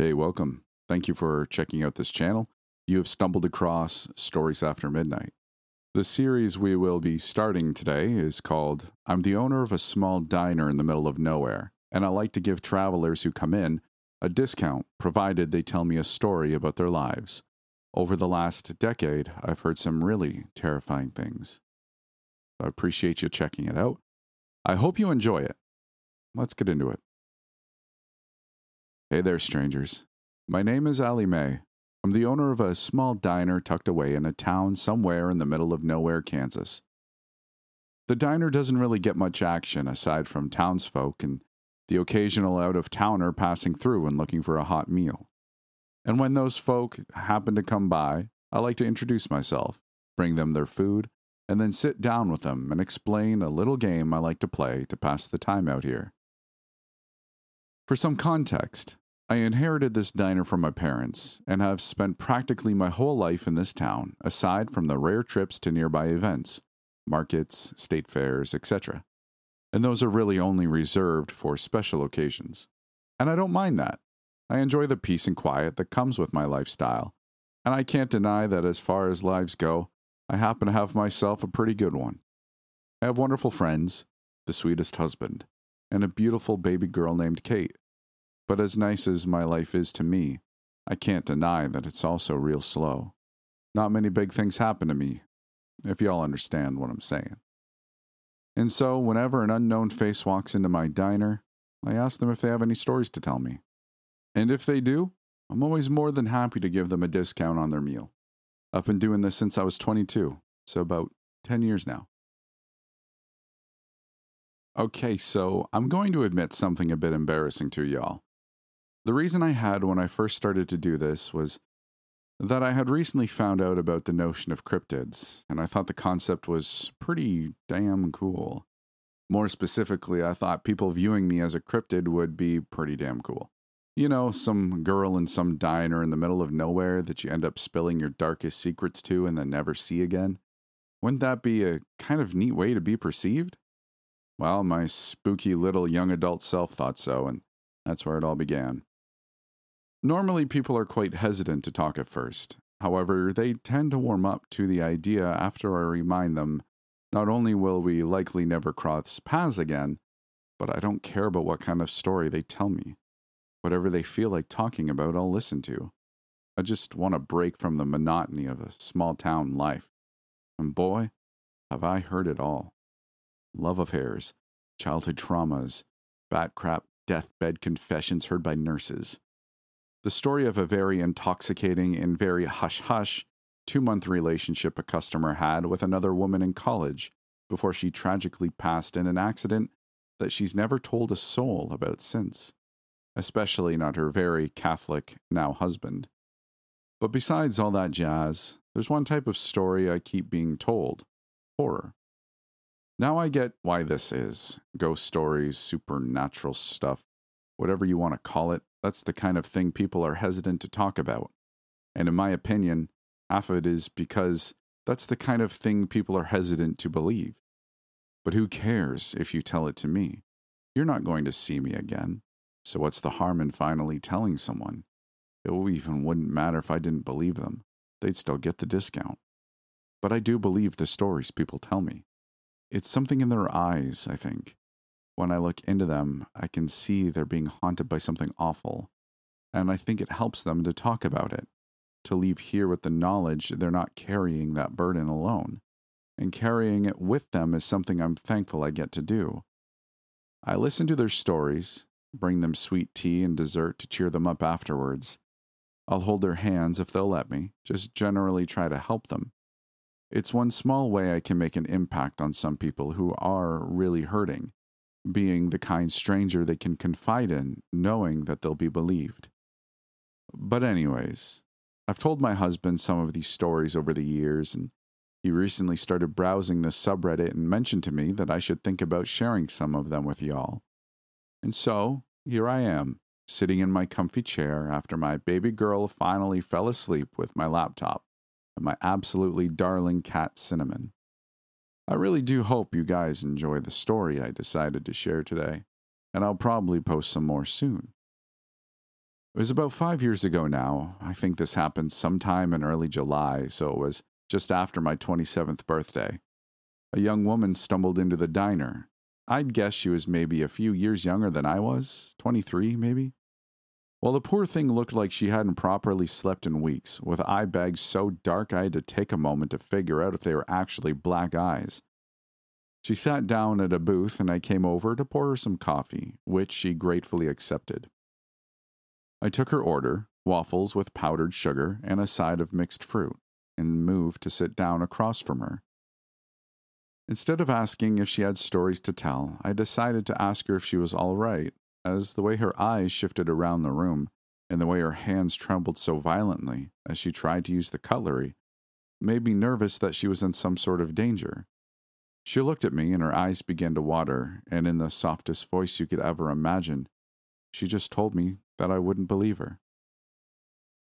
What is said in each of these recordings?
Hey, welcome. Thank you for checking out this channel. You have stumbled across Stories After Midnight. The series we will be starting today is called I'm the owner of a small diner in the middle of nowhere, and I like to give travelers who come in a discount provided they tell me a story about their lives. Over the last decade, I've heard some really terrifying things. I appreciate you checking it out. I hope you enjoy it. Let's get into it. Hey there, strangers. My name is Allie-Mae. I'm the owner of a small diner tucked away in a town somewhere in the middle of nowhere, Kansas. The diner doesn't really get much action aside from townsfolk and the occasional out of towner passing through and looking for a hot meal. And when those folk happen to come by, I like to introduce myself, bring them their food, and then sit down with them and explain a little game I like to play to pass the time out here. For some context, I inherited this diner from my parents and have spent practically my whole life in this town, aside from the rare trips to nearby events, markets, state fairs, etc. And those are really only reserved for special occasions. And I don't mind that. I enjoy the peace and quiet that comes with my lifestyle. And I can't deny that as far as lives go, I happen to have myself a pretty good one. I have wonderful friends, the sweetest husband, and a beautiful baby girl named Kate. But as nice as my life is to me, I can't deny that it's also real slow. Not many big things happen to me, if y'all understand what I'm saying. And so, whenever an unknown face walks into my diner, I ask them if they have any stories to tell me. And if they do, I'm always more than happy to give them a discount on their meal. I've been doing this since I was 22, so about 10 years now. Okay, so I'm going to admit something a bit embarrassing to y'all. The reason I had when I first started to do this was that I had recently found out about the notion of cryptids, and I thought the concept was pretty damn cool. More specifically, I thought people viewing me as a cryptid would be pretty damn cool. You know, some girl in some diner in the middle of nowhere that you end up spilling your darkest secrets to and then never see again. Wouldn't that be a kind of neat way to be perceived? Well, my spooky little young adult self thought so, and that's where it all began. Normally, people are quite hesitant to talk at first. However, they tend to warm up to the idea after I remind them not only will we likely never cross paths again, but I don't care about what kind of story they tell me. Whatever they feel like talking about, I'll listen to. I just want a break from the monotony of a small town life. And boy, have I heard it all love affairs, childhood traumas, bat crap deathbed confessions heard by nurses. The story of a very intoxicating and very hush hush two month relationship a customer had with another woman in college before she tragically passed in an accident that she's never told a soul about since especially not her very Catholic now husband. But besides all that jazz, there's one type of story I keep being told horror. Now I get why this is ghost stories, supernatural stuff, whatever you want to call it. That's the kind of thing people are hesitant to talk about. And in my opinion, half of it is because that's the kind of thing people are hesitant to believe. But who cares if you tell it to me? You're not going to see me again. So, what's the harm in finally telling someone? It even wouldn't matter if I didn't believe them, they'd still get the discount. But I do believe the stories people tell me. It's something in their eyes, I think. When I look into them, I can see they're being haunted by something awful, and I think it helps them to talk about it, to leave here with the knowledge they're not carrying that burden alone. And carrying it with them is something I'm thankful I get to do. I listen to their stories, bring them sweet tea and dessert to cheer them up afterwards. I'll hold their hands if they'll let me, just generally try to help them. It's one small way I can make an impact on some people who are really hurting, being the kind stranger they can confide in, knowing that they'll be believed. But, anyways, I've told my husband some of these stories over the years, and he recently started browsing the subreddit and mentioned to me that I should think about sharing some of them with y'all. And so, here I am, sitting in my comfy chair after my baby girl finally fell asleep with my laptop and my absolutely darling cat Cinnamon. I really do hope you guys enjoy the story I decided to share today, and I'll probably post some more soon. It was about five years ago now. I think this happened sometime in early July, so it was just after my 27th birthday. A young woman stumbled into the diner. I'd guess she was maybe a few years younger than I was, 23 maybe. Well, the poor thing looked like she hadn't properly slept in weeks, with eye bags so dark I had to take a moment to figure out if they were actually black eyes. She sat down at a booth, and I came over to pour her some coffee, which she gratefully accepted. I took her order, waffles with powdered sugar and a side of mixed fruit, and moved to sit down across from her. Instead of asking if she had stories to tell, I decided to ask her if she was all right, as the way her eyes shifted around the room and the way her hands trembled so violently as she tried to use the cutlery made me nervous that she was in some sort of danger. She looked at me and her eyes began to water, and in the softest voice you could ever imagine, she just told me that I wouldn't believe her.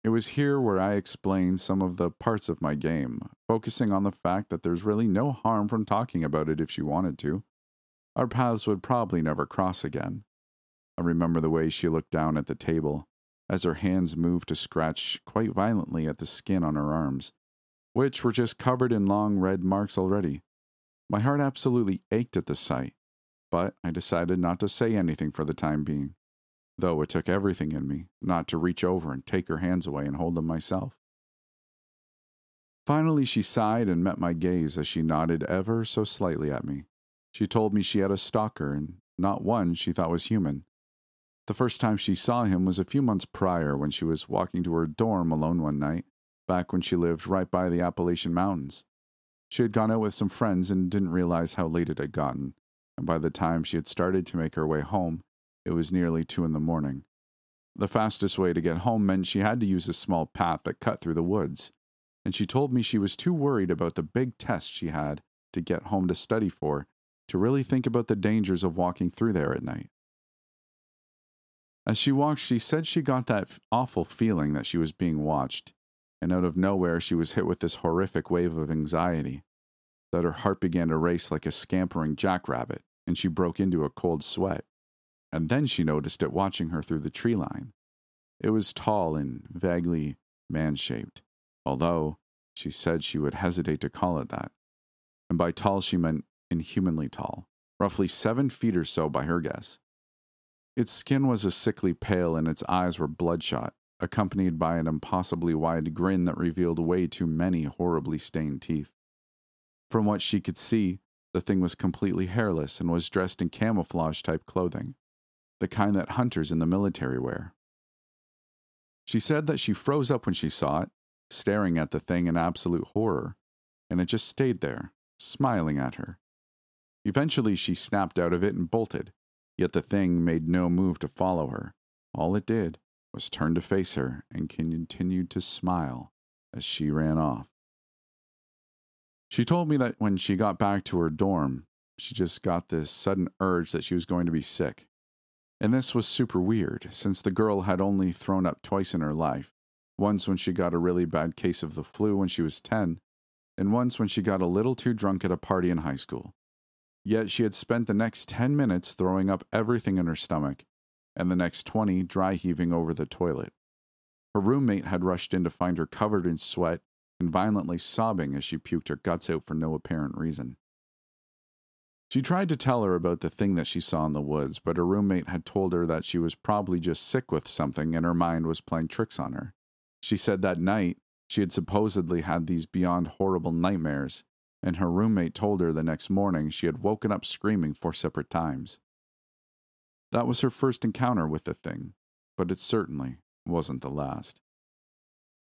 It was here where I explained some of the parts of my game, focusing on the fact that there's really no harm from talking about it if she wanted to. Our paths would probably never cross again. I remember the way she looked down at the table as her hands moved to scratch quite violently at the skin on her arms, which were just covered in long red marks already. My heart absolutely ached at the sight, but I decided not to say anything for the time being though it took everything in me not to reach over and take her hands away and hold them myself. Finally, she sighed and met my gaze as she nodded ever so slightly at me. She told me she had a stalker, and not one she thought was human. The first time she saw him was a few months prior when she was walking to her dorm alone one night, back when she lived right by the Appalachian Mountains. She had gone out with some friends and didn't realize how late it had gotten, and by the time she had started to make her way home, it was nearly two in the morning. The fastest way to get home meant she had to use a small path that cut through the woods, and she told me she was too worried about the big test she had to get home to study for to really think about the dangers of walking through there at night. As she walked, she said she got that awful feeling that she was being watched, and out of nowhere she was hit with this horrific wave of anxiety, that her heart began to race like a scampering jackrabbit, and she broke into a cold sweat and then she noticed it watching her through the tree line. It was tall and vaguely man shaped, although she said she would hesitate to call it that. And by tall, she meant inhumanly tall, roughly seven feet or so by her guess. Its skin was a sickly pale and its eyes were bloodshot, accompanied by an impossibly wide grin that revealed way too many horribly stained teeth. From what she could see, the thing was completely hairless and was dressed in camouflage type clothing the kind that hunters in the military wear. She said that she froze up when she saw it, staring at the thing in absolute horror, and it just stayed there, smiling at her. Eventually, she snapped out of it and bolted, yet the thing made no move to follow her. All it did was turn to face her and continued to smile as she ran off. She told me that when she got back to her dorm, she just got this sudden urge that she was going to be sick. And this was super weird, since the girl had only thrown up twice in her life once when she got a really bad case of the flu when she was 10, and once when she got a little too drunk at a party in high school. Yet she had spent the next 10 minutes throwing up everything in her stomach, and the next 20 dry heaving over the toilet. Her roommate had rushed in to find her covered in sweat and violently sobbing as she puked her guts out for no apparent reason. She tried to tell her about the thing that she saw in the woods, but her roommate had told her that she was probably just sick with something and her mind was playing tricks on her. She said that night she had supposedly had these beyond horrible nightmares, and her roommate told her the next morning she had woken up screaming four separate times. That was her first encounter with the thing, but it certainly wasn't the last.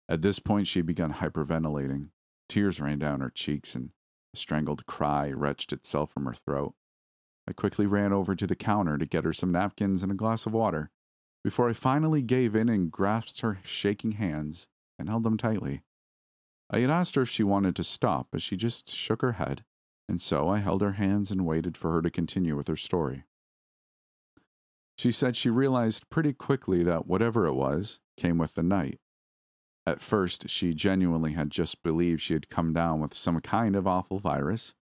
At this point, she began hyperventilating. Tears ran down her cheeks, and a strangled cry retched itself from her throat. I quickly ran over to the counter to get her some napkins and a glass of water before I finally gave in and grasped her shaking hands and held them tightly. I had asked her if she wanted to stop, but she just shook her head, and so I held her hands and waited for her to continue with her story. She said she realized pretty quickly that whatever it was came with the night, at first, she genuinely had just believed she had come down with some kind of awful virus,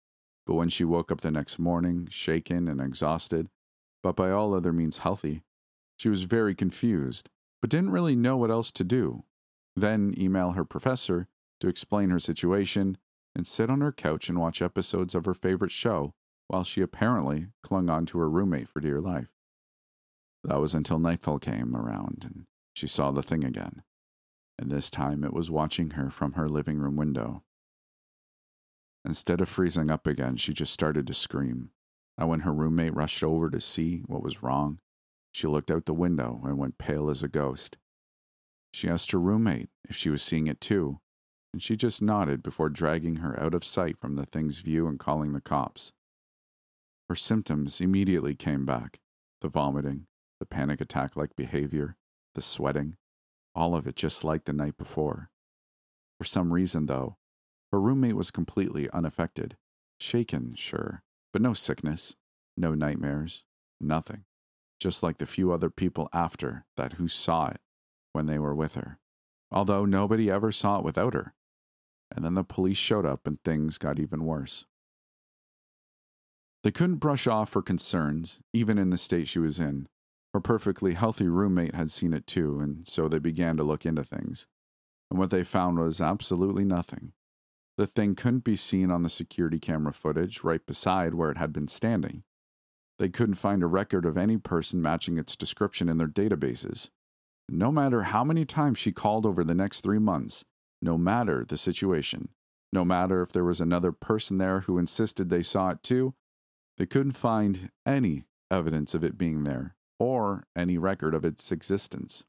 but when she woke up the next morning, shaken and exhausted, but by all other means healthy, she was very confused, but didn't really know what else to do. Then email her professor to explain her situation and sit on her couch and watch episodes of her favorite show while she apparently clung on to her roommate for dear life. That was until nightfall came around and she saw the thing again, and this time it was watching her from her living room window. Instead of freezing up again, she just started to scream. And when her roommate rushed over to see what was wrong, she looked out the window and went pale as a ghost. She asked her roommate if she was seeing it too, and she just nodded before dragging her out of sight from the thing's view and calling the cops. Her symptoms immediately came back the vomiting, the panic attack like behavior, the sweating, all of it just like the night before. For some reason, though, her roommate was completely unaffected. Shaken, sure, but no sickness, no nightmares, nothing. Just like the few other people after that who saw it when they were with her. Although nobody ever saw it without her. And then the police showed up and things got even worse. They couldn't brush off her concerns, even in the state she was in. Her perfectly healthy roommate had seen it too, and so they began to look into things. And what they found was absolutely nothing. The thing couldn't be seen on the security camera footage right beside where it had been standing. They couldn't find a record of any person matching its description in their databases. No matter how many times she called over the next three months, no matter the situation, no matter if there was another person there who insisted they saw it too, they couldn't find any evidence of it being there or any record of its existence.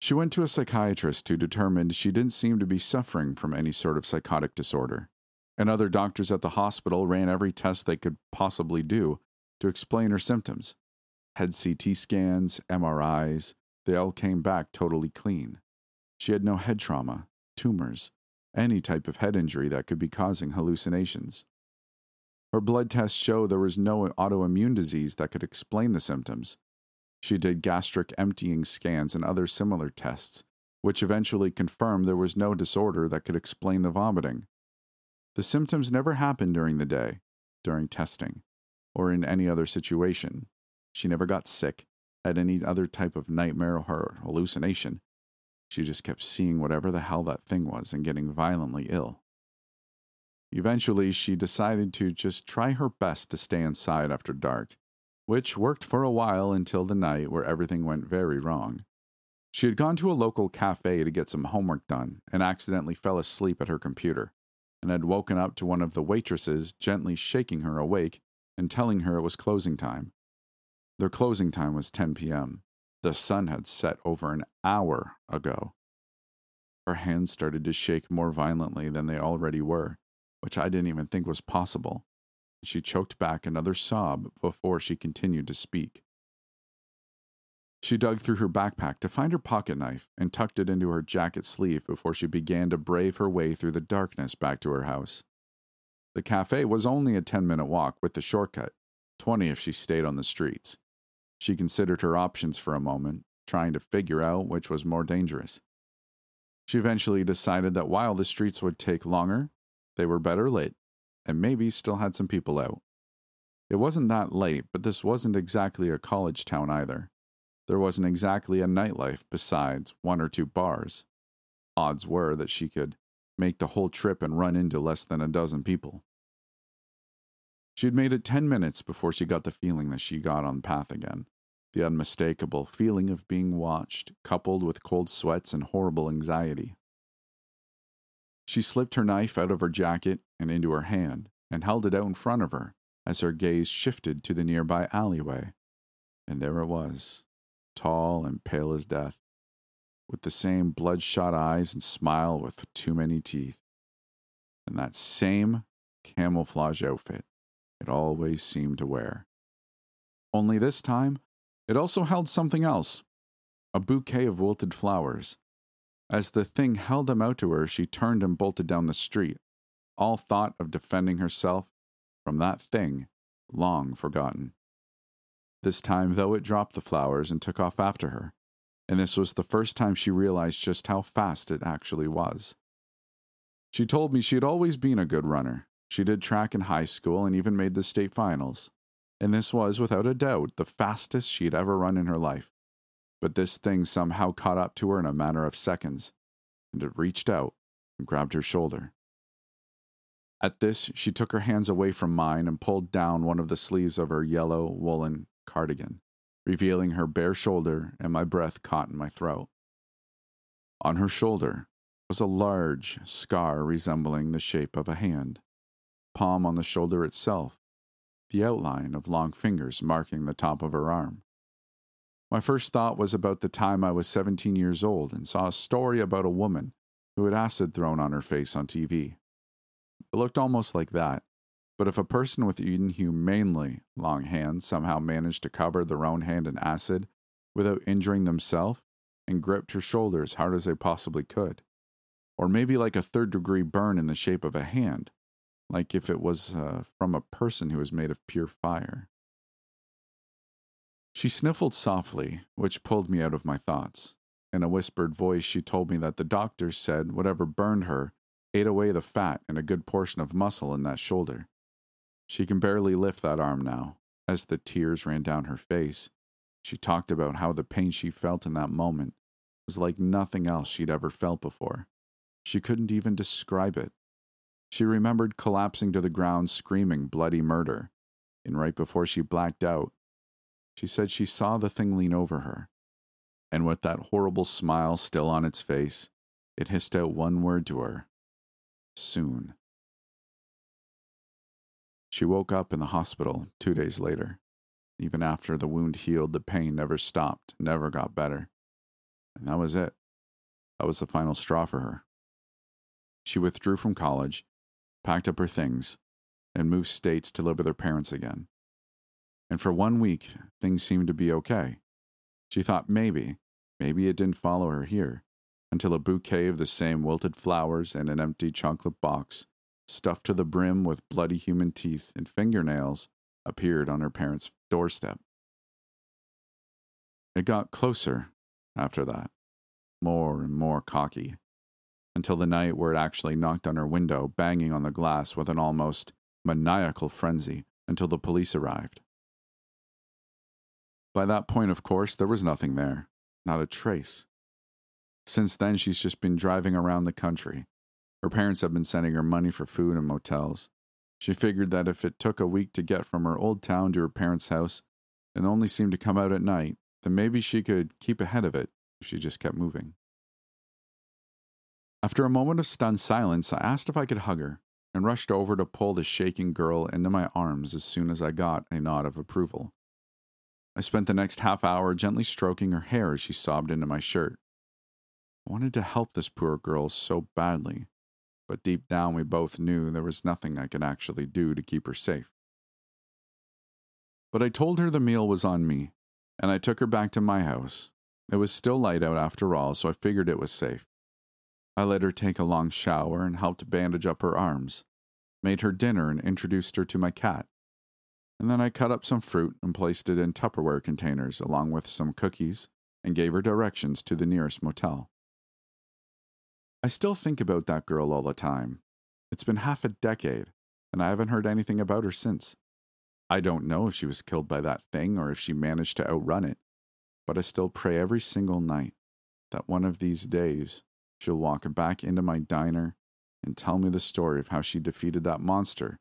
She went to a psychiatrist who determined she didn't seem to be suffering from any sort of psychotic disorder, and other doctors at the hospital ran every test they could possibly do to explain her symptoms. Had CT scans, MRIs, they all came back totally clean. She had no head trauma, tumors, any type of head injury that could be causing hallucinations. Her blood tests show there was no autoimmune disease that could explain the symptoms. She did gastric emptying scans and other similar tests, which eventually confirmed there was no disorder that could explain the vomiting. The symptoms never happened during the day, during testing, or in any other situation. She never got sick, had any other type of nightmare or hallucination. She just kept seeing whatever the hell that thing was and getting violently ill. Eventually, she decided to just try her best to stay inside after dark, which worked for a while until the night where everything went very wrong. She had gone to a local cafe to get some homework done and accidentally fell asleep at her computer, and had woken up to one of the waitresses gently shaking her awake and telling her it was closing time. Their closing time was 10 p.m. The sun had set over an hour ago. Her hands started to shake more violently than they already were, which I didn't even think was possible. She choked back another sob before she continued to speak. She dug through her backpack to find her pocket knife and tucked it into her jacket sleeve before she began to brave her way through the darkness back to her house. The cafe was only a 10 minute walk with the shortcut, 20 if she stayed on the streets. She considered her options for a moment, trying to figure out which was more dangerous. She eventually decided that while the streets would take longer, they were better lit, and maybe still had some people out. It wasn't that late, but this wasn't exactly a college town either. There wasn't exactly a nightlife besides one or two bars. Odds were that she could make the whole trip and run into less than a dozen people. She had made it 10 minutes before she got the feeling that she got on the path again. The unmistakable feeling of being watched, coupled with cold sweats and horrible anxiety. She slipped her knife out of her jacket and into her hand and held it out in front of her as her gaze shifted to the nearby alleyway. And there it was, tall and pale as death, with the same bloodshot eyes and smile with too many teeth, and that same camouflage outfit it always seemed to wear. Only this time, it also held something else a bouquet of wilted flowers as the thing held them out to her, she turned and bolted down the street, all thought of defending herself from that thing long forgotten. This time, though, it dropped the flowers and took off after her, and this was the first time she realized just how fast it actually was. She told me she had always been a good runner. She did track in high school and even made the state finals, and this was, without a doubt, the fastest she had ever run in her life. but this thing somehow caught up to her in a matter of seconds, and it reached out and grabbed her shoulder. At this, she took her hands away from mine and pulled down one of the sleeves of her yellow woolen cardigan, revealing her bare shoulder, and my breath caught in my throat. On her shoulder was a large scar resembling the shape of a hand, palm on the shoulder itself, the outline of long fingers marking the top of her arm. My first thought was about the time I was 17 years old and saw a story about a woman who had acid thrown on her face on TV. It looked almost like that, but if a person with inhumanely long hands somehow managed to cover their own hand in acid without injuring themselves and gripped her shoulder as hard as they possibly could, or maybe like a third degree burn in the shape of a hand, like if it was uh, from a person who was made of pure fire. She sniffled softly, which pulled me out of my thoughts. In a whispered voice, she told me that the doctors said whatever burned her ate away the fat and a good portion of muscle in that shoulder. She can barely lift that arm now. As the tears ran down her face, she talked about how the pain she felt in that moment was like nothing else she'd ever felt before. She couldn't even describe it. She remembered collapsing to the ground screaming bloody murder, and right before she blacked out, she said she saw the thing lean over her. And with that horrible smile still on its face, it hissed out one word to her soon. She woke up in the hospital two days later. Even after the wound healed, the pain never stopped, never got better. And that was it. That was the final straw for her. She withdrew from college, packed up her things, and moved states to live with her parents again and for one week, things seemed to be okay. She thought maybe, maybe it didn't follow her here, until a bouquet of the same wilted flowers and an empty chocolate box, stuffed to the brim with bloody human teeth and fingernails, appeared on her parents' doorstep. It got closer after that, more and more cocky, until the night where it actually knocked on her window, banging on the glass with an almost maniacal frenzy until the police arrived. By that point, of course, there was nothing there, not a trace. Since then, she's just been driving around the country. Her parents have been sending her money for food and motels. She figured that if it took a week to get from her old town to her parents' house and only seemed to come out at night, then maybe she could keep ahead of it if she just kept moving. After a moment of stunned silence, I asked if I could hug her and rushed over to pull the shaking girl into my arms as soon as I got a nod of approval. I spent the next half hour gently stroking her hair as she sobbed into my shirt. I wanted to help this poor girl so badly, but deep down we both knew there was nothing I could actually do to keep her safe. But I told her the meal was on me, and I took her back to my house. It was still light out after all, so I figured it was safe. I let her take a long shower and helped bandage up her arms, made her dinner, and introduced her to my cat and then I cut up some fruit and placed it in Tupperware containers along with some cookies and gave her directions to the nearest motel. I still think about that girl all the time. It's been half a decade, and I haven't heard anything about her since. I don't know if she was killed by that thing or if she managed to outrun it, but I still pray every single night that one of these days she'll walk back into my diner and tell me the story of how she defeated that monster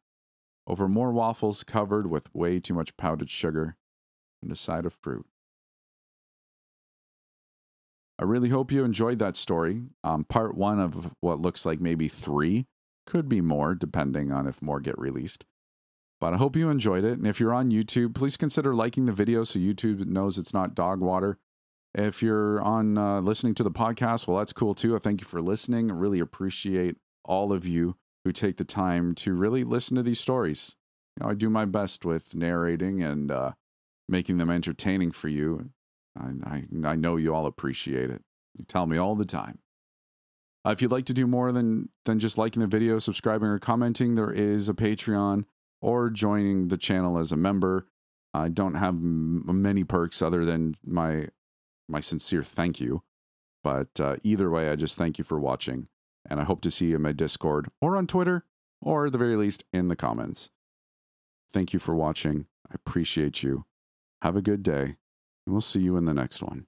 over more waffles covered with way too much powdered sugar and a side of fruit. I really hope you enjoyed that story. Um, part one of what looks like maybe three, could be more, depending on if more get released. But I hope you enjoyed it. And if you're on YouTube, please consider liking the video so YouTube knows it's not dog water. If you're on uh, listening to the podcast, well, that's cool too. I thank you for listening. I really appreciate all of you who take the time to really listen to these stories. You know, I do my best with narrating and uh, making them entertaining for you. I, I, I know you all appreciate it. You tell me all the time. Uh, if you'd like to do more than than just liking the video, subscribing, or commenting, there is a Patreon or joining the channel as a member. I don't have m- many perks other than my my sincere thank you. But uh, either way, I just thank you for watching and I hope to see you in my Discord or on Twitter, or at the very least in the comments. Thank you for watching. I appreciate you. Have a good day, and we'll see you in the next one.